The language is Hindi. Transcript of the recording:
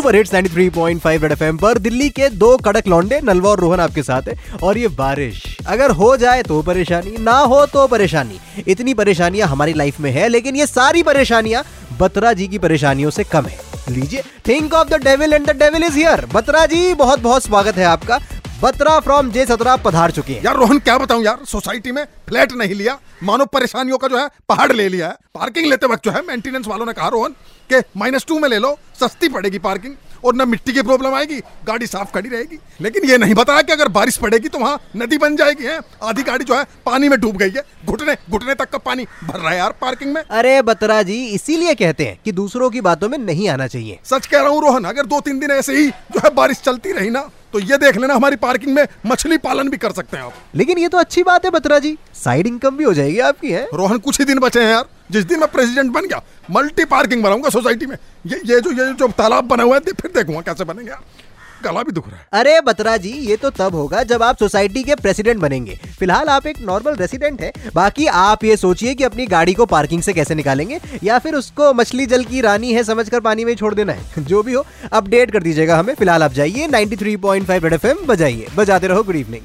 सुपर हिट्स 93.5 रेड एफएम पर दिल्ली के दो कड़क लौंडे, नलवा और रोहन आपके साथ है, और ये बारिश, अगर हो जाए तो परेशानी, ना हो तो परेशानी। इतनी परेशानियाँ हमारी लाइफ में है, लेकिन ये सारी परेशानियाँ बत्रा जी की परेशानियों से कम है। लीजिए think of the devil and the devil is here Batra ji बहुत बहुत स्वागत है आपका। बत्रा फ्रॉम जे सतरा पधार चुकी हैं। यार रोहन क्या बताऊँ यार? सोसाइटी में फ्लैट नहीं लिया। मानो परेशानियों का जो है पहाड़ ले लिया है। पार्किंग लेते वक्त जो है मेंटेनेंस वालों ने कहा रोहन के माइनस टू में ले लो सस्ती पड़ेगी पार्किंग और न मिट्टी की प्रॉब्लम आएगी गाड़ी साफ़ खड़ी रहेगी। लेकिन ये नहीं बताया कि अगर बारिश पड़ेगी तो वहाँ नदी बन जाएगी है? आधी गाड़ी जो है पानी में डूब गई है। घुटने घुटने तक का पानी भर रहा है यार पार्किंग में। अरे बत्रा जी इसीलिए कहते हैं कि दूसरों की बातों में नहीं आना चाहिए। सच कह रहा हूँ रोहन अगर दो तीन दिन ऐसे ही जो है बारिश चलती रही ना तो ये देख लेना हमारी पार्किंग में मछली पालन भी कर सकते हैं आप। लेकिन ये तो अच्छी बात है बत्रा जी। साइड इनकम भी हो जाएगी आपकी है? रोहन कुछ ही दिन बचे हैं यार। जिस दिन मैं प्रेसिडेंट बन गया मल्टी पार्किंग बनाऊँगा सोसाइटी में। ये ये जो ये जो तालाब बना हुआ है फिर देखूँगा कैसे बनेंगे यार। गला भी दुख रहा है। अरे बत्रा जी, ये तो तब होगा जब आप सोसाइटी के प्रेसिडेंट बनेंगे। फ़िलहाल आप एक नॉर्मल रेसिडेंट है, बाकी आप ये सोचिए कि अपनी गाड़ी को पार्किंग से कैसे निकालेंगे, या फिर उसको मछली जल की रानी है समझकर पानी में छोड़ देना है। जो भी हो, अपडेट कर दीजिएगा हमें। फ़िलहाल आप जाइए, 93.5 पॉइंट फाइव बजाइए। बजाते रहो गुड इवनिंग